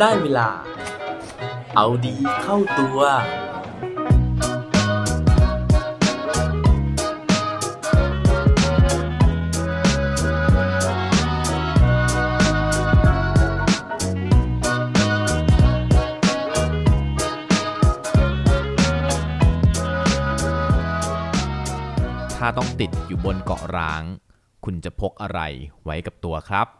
ได้เวลา เอาดีเข้าตัว ถ้าต้องติดอยู่บนเกาะร้าง คุณจะพกอะไรไว้กับตัวครับ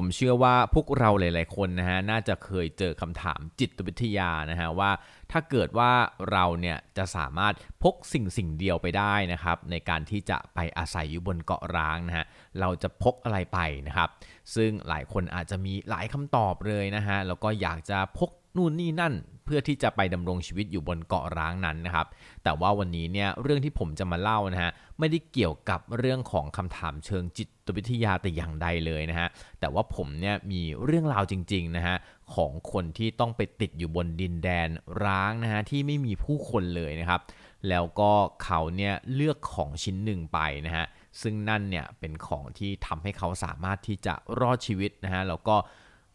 ผมเชื่อว่าพวกเราหลาย ๆ คนนะฮะน่าจะเคยเจอคำถามจิตวิทยานะฮะว่า ถ้าเกิดว่าเราเนี่ยจะสามารถพกสิ่งสิ่งเดียวไปได้นะครับในการที่จะไปอาศัยอยู่บนเกาะร้างนะฮะเราจะพกอะไรไปนะครับ ซึ่งหลายคนอาจจะมีหลายคำตอบเลยนะฮะแล้วก็อยากจะพก นู่นนี่นั่นเพื่อที่จะไปดำรงชีวิตอยู่บนเกาะร้างนั้นนะครับ แต่ว่าวันนี้เนี่ยเรื่องที่ผมจะมาเล่านะฮะไม่ได้เกี่ยวกับเรื่องของคำถามเชิงจิตวิทยาแต่อย่างใดเลยนะฮะแต่ว่าผมเนี่ยมีเรื่องราวจริงๆนะฮะของคนที่ต้องไปติดอยู่บนดินแดนร้างนะฮะที่ไม่มีผู้คนเลยนะครับ แล้วก็เขาเนี่ยเลือกของชิ้นหนึ่งไปนะฮะซึ่งนั่นเนี่ยเป็นของที่ทำให้เขาสามารถที่จะรอดชีวิตนะฮะแล้วก็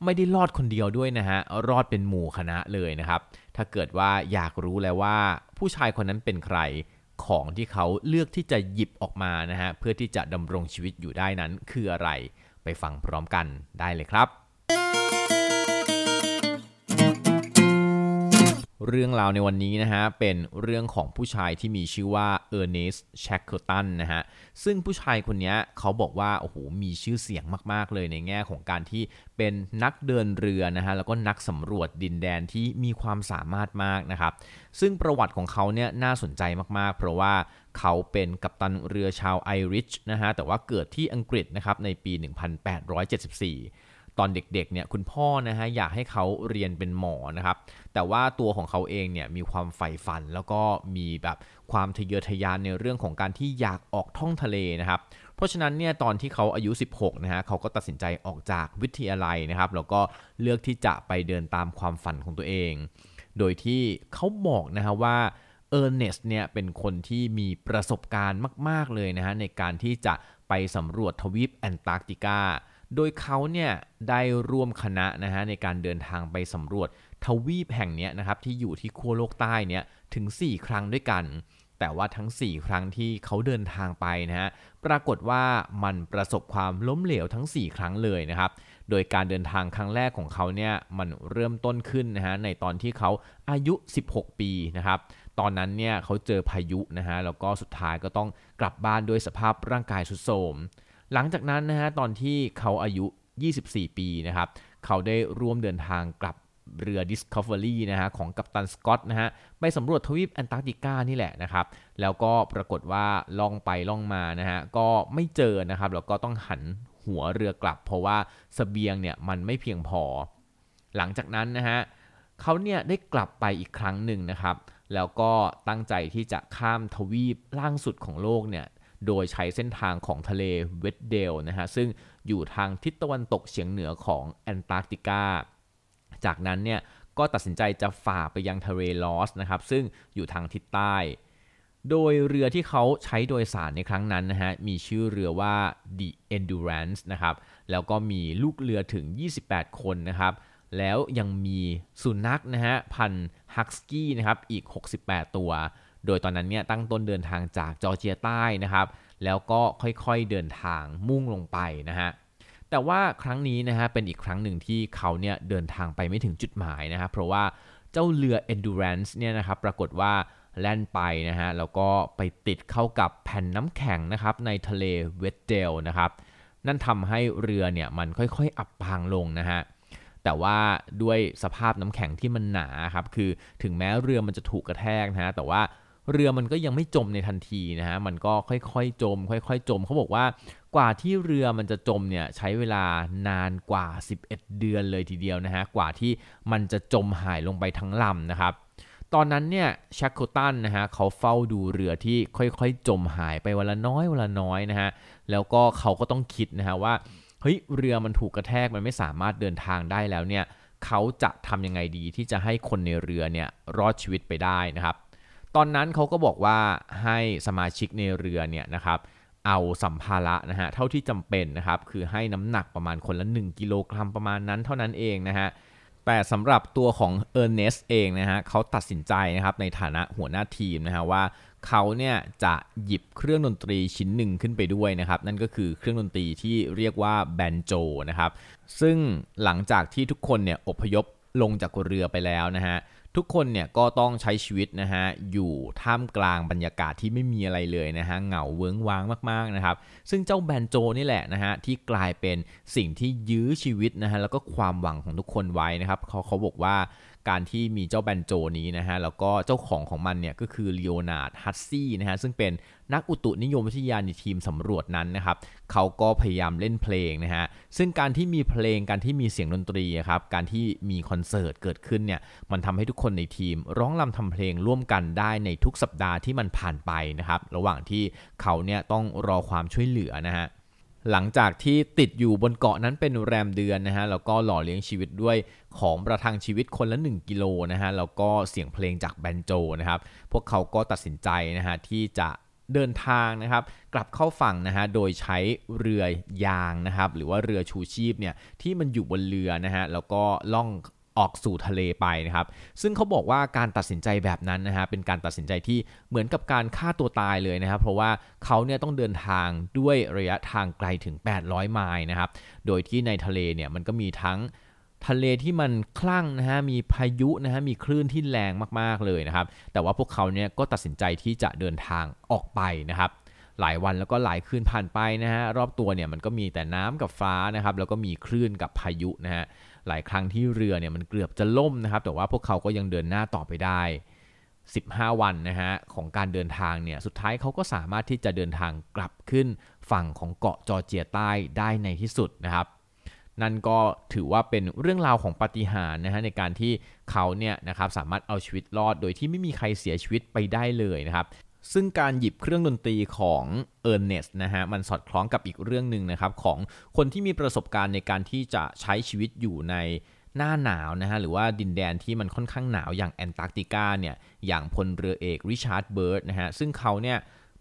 ไม่ได้รอดคนเดียวด้วยนะฮะ รอดเป็นหมู่คณะเลยนะครับ ถ้าเกิดว่าอยากรู้แล้วว่าผู้ชายคนนั้นเป็นใคร ของที่เขาเลือกที่จะหยิบออกมานะฮะ เพื่อที่จะดำรงชีวิตอยู่ได้นั้นคืออะไร ไปฟังพร้อมกันได้เลยครับ เรื่องราวในวันนี้นะฮะเป็นเรื่องของผู้ชายที่มีชื่อว่าเออร์เนสต์แชคเคอร์ตันนะฮะซึ่งผู้ชายคนนี้เขาบอกว่าโอ้โหมีชื่อเสียงมาก ๆ เลยในแง่ของการที่เป็นนักเดินเรือนะฮะแล้วก็นักสำรวจดินแดนที่มีความสามารถมากนะครับซึ่งประวัติของเขาเนี่ยน่าสนใจมาก ๆ เพราะว่าเขาเป็นกัปตันเรือชาวไอริชนะฮะแต่ว่าเกิดที่อังกฤษนะครับในปี 1874 ตอนเด็กๆเนี่ยคุณพ่อนะฮะอยากให้เขาเรียนเป็นหมอนะครับ แต่ว่าตัวของเขาเองเนี่ยมีความใฝ่ฝันแล้วก็มีแบบความทะเยอทะยานในเรื่องของการที่อยากออกท่องทะเลนะครับ เพราะฉะนั้นเนี่ยตอนที่เขาอายุ 16นะฮะเขาก็ตัดสินใจออกจากวิทยาลัยนะครับแล้วก็เลือกที่จะไปเดินตามความฝันของตัวเอง โดยที่เขาบอกนะฮะว่าเออร์เนสเนี่ยเป็นคนที่มีประสบการณ์มาก ๆ เลยนะฮะในการที่จะไปสำรวจทวีปแอนตาร์กติกา โดยเขาเนี่ยได้ร่วมคณะนะฮะในการเดินทางไปสำรวจทวีปแห่งนี้นะครับที่อยู่ที่ขั้วโลกใต้เนี่ยถึง 4 ครั้งด้วยกัน แต่ว่าทั้ง 4 ครั้งที่เขาเดินทางไปนะฮะปรากฏว่ามันประสบความล้มเหลวทั้ง 4 ครั้งเลยนะครับโดยการเดินทางครั้งแรกของเขาเนี่ยมันเริ่มต้นขึ้นนะฮะในตอนที่เขาอายุ 16 ปีนะครับตอนนั้นเนี่ยเขาเจอพายุนะฮะแล้วก็สุดท้ายก็ต้องกลับบ้านด้วยสภาพร่างกายสุดโทรม หลังจากนั้นนะฮะตอนที่เขาอายุ 24 ปีนะครับ เขาได้ร่วมเดินทางกลับเรือ Discovery นะฮะของกัปตันสกอตนะฮะไปสำรวจทวีปแอนตาร์กติกานี่แหละนะครับ แล้วก็ปรากฏว่าล่องไปล่องมานะฮะก็ไม่เจอนะครับ แล้วก็ต้องหันหัวเรือกลับ เพราะว่าสเสบียงเนี่ยมันไม่เพียงพอ หลังจากนั้นนะฮะเขาเนี่ยได้กลับไปอีกครั้งหนึ่งนะครับ แล้วก็ตั้งใจที่จะข้ามทวีปล่างสุดของโลกเนี่ย โดยใช้เส้นทางของทะเลเวดเดลนะฮะซึ่งอยู่ทางทิศตะวันตกเฉียงเหนือของแอนตาร์กติกา จากนั้นเนี่ยก็ตัดสินใจจะฝ่าไปยังทะเลลอสนะครับซึ่งอยู่ทางทิศใต้ โดยเรือที่เขาใช้โดยสารในครั้งนั้นนะฮะมีชื่อเรือว่า The Endurance นะครับแล้วก็มีลูกเรือถึง 28 คนนะครับแล้วยังมีสุนัขนะฮะพันฮักสกี้นะครับอีก 68 ตัว โดยตอนนั้นเนี่ยตั้งต้นเดินทางจากจอร์เจียใต้นะครับ แล้วก็ค่อยๆเดินทางมุ่งลงไปนะฮะแต่ว่าครั้งนี้นะฮะเป็นอีกครั้งหนึ่งที่เขาเนี่ยเดินทางไปไม่ถึงจุดหมายนะครับเพราะว่าเจ้าเรือ endurance เนี่ยนะครับปรากฏว่าแล่นไปนะฮะแล้วก็ไปติดเข้ากับแผ่นน้ำแข็งนะครับในทะเลเวดเดลนะครับนั่นทำให้เรือเนี่ยมันค่อยๆ อับปางลงนะฮะแต่ว่าด้วยสภาพน้ำแข็งที่มันหนาครับคือถึงแม้เรือมันจะถูกกระแทกนะฮะแต่ว่า เรือมันก็ยังไม่จมในทันทีนะฮะมันก็ค่อยๆจม ค่อยๆจมเขาบอกว่ากว่าที่เรือมันจะจมเนี่ยใช้เวลานานกว่า 11 เดือนเลยทีเดียวนะฮะกว่าที่มันจะจมหายลงไปทั้งลำนะครับตอนนั้นเนี่ยแชคโคตันนะฮะเขาเฝ้าดูเรือที่ค่อยๆ จมหายไปวันละน้อยวันละน้อยนะฮะแล้วก็เขาก็ต้องคิดนะฮะว่าเฮ้ยเรือมันถูกกระแทกมันไม่สามารถเดินทางได้แล้วเนี่ยเขาจะทำยังไงดีที่จะให้คนในเรือเนี่ยรอดชีวิตไปได้นะครับ ตอนนั้นเขาก็บอกว่าให้สมาชิกในเรือเนี่ยนะครับเอาสัมภาระนะฮะเท่าที่จำเป็นนะครับคือให้น้ำหนักประมาณคนละ 1 กิโลกรัมประมาณนั้นเท่านั้นเองนะฮะแต่สำหรับตัวของเออร์เนสเองนะฮะเขาตัดสินใจนะครับในฐานะหัวหน้าทีมนะฮะว่าเขาเนี่ยจะหยิบเครื่องดนตรีชิ้นหนึ่งขึ้นไปด้วยนะครับ นั่นก็คือเครื่องดนตรีที่เรียกว่าแบนโจนะครับซึ่งหลังจากที่ทุกคนเนี่ยอพยพลงจากเรือไปแล้วนะฮะ ทุกคนเนี่ยก็ต้องใช้ชีวิตนะฮะอยู่ท่ามกลางบรรยากาศที่ไม่มีอะไรเลยนะฮะเหงาเวิ้งว้างมากๆนะครับซึ่งเจ้าแบนโจนี่แหละนะฮะที่กลายเป็นสิ่งที่ยื้อชีวิตนะฮะแล้วก็ความหวังของทุกคนไว้นะครับเขาเขาบอกว่า การที่มีเจ้าแบนโจนี้นะฮะแล้วก็เจ้าของของมันเนี่ยก็คือลีโอนาร์ดฮัตซี่นะฮะซึ่งเป็นนักอุตุนิยมวิทยาในทีมสำรวจนั้นนะครับเขาก็พยายามเล่นเพลงนะฮะซึ่งการที่มีเพลงการที่มีเสียงดนตรีครับการที่มีคอนเสิร์ตเกิดขึ้นเนี่ยมันทำให้ทุกคนในทีมร้องรำทำเพลงร่วมกันได้ในทุกสัปดาห์ที่มันผ่านไปนะครับระหว่างที่เขาเนี่ยต้องรอความช่วยเหลือนะฮะ หลังจากที่ติดอยู่บนเกาะนั้นเป็นแรมเดือนนะฮะแล้วก็หล่อเลี้ยงชีวิตด้วยของประทังชีวิตคนละ 1 กิโลนะฮะแล้วก็เสียงเพลงจากแบนโจนะครับพวกเขาก็ตัดสินใจนะฮะที่จะเดินทางนะครับกลับเข้าฝั่งนะฮะโดยใช้เรือยางนะครับหรือว่าเรือชูชีพเนี่ยที่มันอยู่บนเรือนะฮะแล้วก็ล่อง ออกสู่ทะเลไปนะครับ ซึ่งเขาบอกว่าการตัดสินใจแบบนั้นนะฮะเป็นการตัดสินใจที่เหมือนกับการฆ่าตัวตายเลยนะครับ เพราะว่าเขาเนี่ยต้องเดินทางด้วยระยะทางไกลถึง 800 ไมล์นะครับ โดยที่ในทะเลเนี่ยมันก็มีทั้งทะเลที่มันคลั่งนะฮะ มีพายุนะฮะ มีคลื่นที่แรงมากๆเลยนะครับ แต่ว่าพวกเขาเนี่ยก็ตัดสินใจที่จะเดินทางออกไปนะครับ หลายวันแล้วก็หลายคืนผ่านไปนะฮะ รอบตัวเนี่ยมันก็มีแต่น้ำกับฟ้านะครับ แล้วก็มีคลื่นกับพายุนะฮะ หลายครั้งที่เรือเนี่ยมันเกือบจะล่มนะครับ แต่ว่าพวกเขาก็ยังเดินหน้าต่อไปได้ 15 วันนะฮะของการเดินทางเนี่ยสุดท้ายเขาก็สามารถที่จะเดินทางกลับขึ้นฝั่งของเกาะจอร์เจียใต้ได้ในที่สุดนะครับ นั่นก็ถือว่าเป็นเรื่องราวของปาฏิหาริย์นะฮะในการที่เขาเนี่ยนะครับสามารถเอาชีวิตรอดโดยที่ไม่มีใครเสียชีวิตไปได้เลยนะครับ ซึ่งการหยิบเครื่องดนตรีของเออร์เนสนะฮะมันสอดคล้องกับอีกเรื่องหนึ่งนะครับ ของคนที่มีประสบการณ์ในการที่จะใช้ชีวิตอยู่ในหน้าหนาวนะฮะหรือว่าดินแดนที่มันค่อนข้างหนาวอย่างแอนตาร์กติกาเนี่ยอย่างพลเรือเอกริชาร์ดเบิร์ดนะฮะซึ่งเขาเนี่ย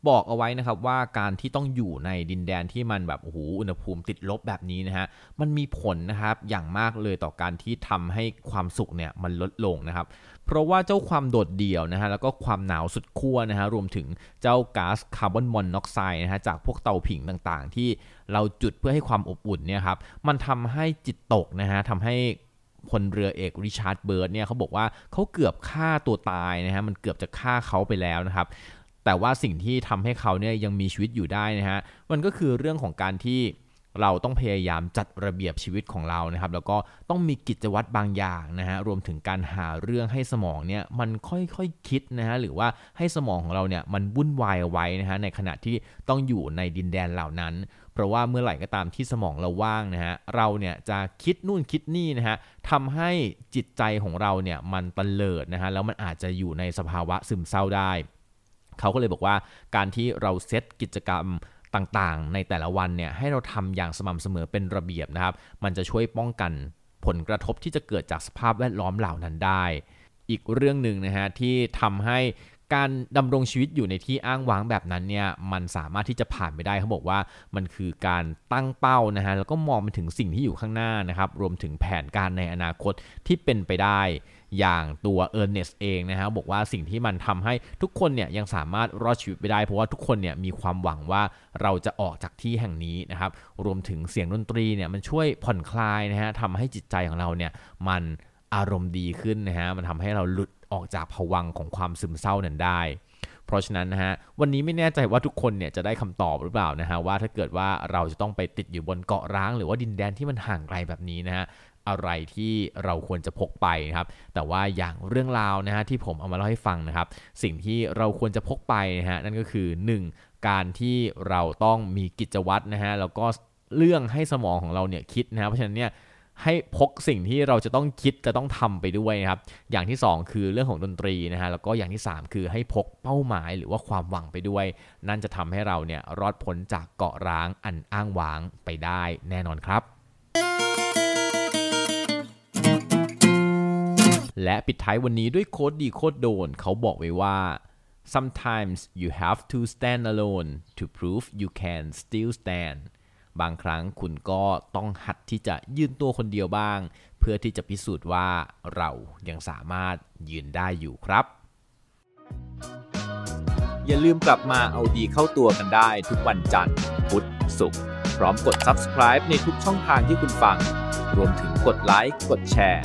บอกเอาไว้นะครับว่าการที่ต้องอยู่ในดินแดนที่มันแบบโอ้โหอุณหภูมิติดลบแบบนี้นะฮะมันมีผลนะครับอย่างมากเลยต่อการที่ทำให้ความสุขเนี่ยมันลดลงนะครับเพราะว่าเจ้าความโดดเดี่ยวนะฮะแล้วก็ความหนาวสุดขั้วนะฮะรวมถึงเจ้าก๊าซคาร์บอนมอนอกไซด์นะฮะจากพวกเตาผิงต่างๆ ที่เราจุดเพื่อให้ความอบอุ่นเนี่ยครับมันทำให้จิตตกนะฮะทำให้พลเรือเอกริชาร์ดเบิร์ดเนี่ยเขาบอกว่าเขาเกือบฆ่าตัวตายนะฮะมันเกือบจะฆ่าเขาไปแล้วนะครับ แต่ว่าสิ่งที่ทำให้เขาเนี่ยยังมีชีวิตอยู่ได้นะฮะมันก็คือเรื่องของการที่เราต้องพยายามจัดระเบียบชีวิตของเรานะครับ แล้วก็ต้องมีกิจวัตรบางอย่างนะฮะรวมถึงการหาเรื่องให้สมองเนี่ยมันค่อยๆคคิดนะฮะหรือว่าให้สมองของเราเนี่ยมันวุ่นวายเอาไว้นะฮะในขณะที่ต้องอยู่ในดินแดนเหล่านั้น เพราะว่าเมื่อไหร่ก็ตามที่สมองเราว่างนะฮะเราเนี่ยจะคิดนู่นคิดนี่นะฮะทำให้จิตใจของเราเนี่ยมันตเลิดนะฮะแล้วมันอาจจะอยู่ในสภาวะซึมเศร้าได้ เขาก็เลยบอกว่าการที่เราเซตกิจกรรมต่างๆ ในแต่ละวันเนี่ยให้เราทำอย่างสม่ำเสมอเป็นระเบียบนะครับ มันจะช่วยป้องกันผลกระทบที่จะเกิดจากสภาพแวดล้อมเหล่านั้นได้ อีกเรื่องหนึ่งนะฮะที่ทำให้การดำรงชีวิตอยู่ในที่อ้างว้างแบบนั้นเนี่ยมันสามารถที่จะผ่านไปได้เขาบอกว่ามันคือการตั้งเป้านะฮะแล้วก็มองไปถึงสิ่งที่อยู่ข้างหน้านะครับรวมถึงแผนการในอนาคตที่เป็นไปได้ อย่างตัวเออร์เนสเองนะฮะบอกว่าสิ่งที่มันทำให้ทุกคนเนี่ยยังสามารถรอดชีวิตไปได้ เพราะว่าทุกคนเนี่ยมีความหวังว่าเราจะออกจากที่แห่งนี้นะครับรวมถึงเสียงดนตรีเนี่ยมันช่วยผ่อนคลายนะฮะทำให้จิตใจของเราเนี่ยมันอารมณ์ดีขึ้นนะฮะมันทำให้เราหลุดออกจากภวังของความซึมเศร้านั้นได้เพราะฉะนั้นนะฮะวันนี้ไม่แน่ใจว่าทุกคนเนี่ยจะได้คำตอบหรือเปล่านะฮะว่าถ้าเกิดว่าเราจะต้องไปติดอยู่บนเกาะร้าง หรือว่าดินแดนที่มันห่างไกลแบบนี้นะฮะ อะไรที่เราควรจะพกไปนะครับ แต่ว่าอย่างเรื่องราวนะฮะที่ผมเอามาเล่าให้ฟังนะครับ สิ่งที่เราควรจะพกไปนะฮะนั่นก็คือ 1. การที่เราต้องมีกิจวัตรนะฮะแล้วก็เรื่องให้สมองของเราเนี่ยคิดนะเพราะฉะนั้นเนี่ยให้พกสิ่งที่เราจะต้องคิดจะต้องทำไปด้วยนะครับ อย่างที่ 2 คือเรื่องของดนตรีนะฮะ แล้วก็อย่างที่ 3 คือให้พกเป้าหมายหรือว่าความหวังไปด้วย นั่นจะทำให้เราเนี่ยรอดพ้นจากเกาะร้างอันอ้างว้างไปได้แน่นอนครับ และปิดท้ายวันนี้ด้วยโค้ดดีโค้ดโดน เขาบอกไว้ว่า sometimes you have to stand alone to prove you can still stand บางครั้งคุณก็ต้องหัดที่จะยืนตัวคนเดียวบ้าง เพื่อที่จะพิสูจน์ว่าเรายังสามารถยืนได้อยู่ครับ อย่าลืมกลับมาเอาดีเข้าตัวกันได้ทุกวันจันทร์ พุธ ศุกร์ พร้อมกด subscribe ในทุกช่องทางที่คุณฟัง รวมถึงกดไลค์ กดแชร์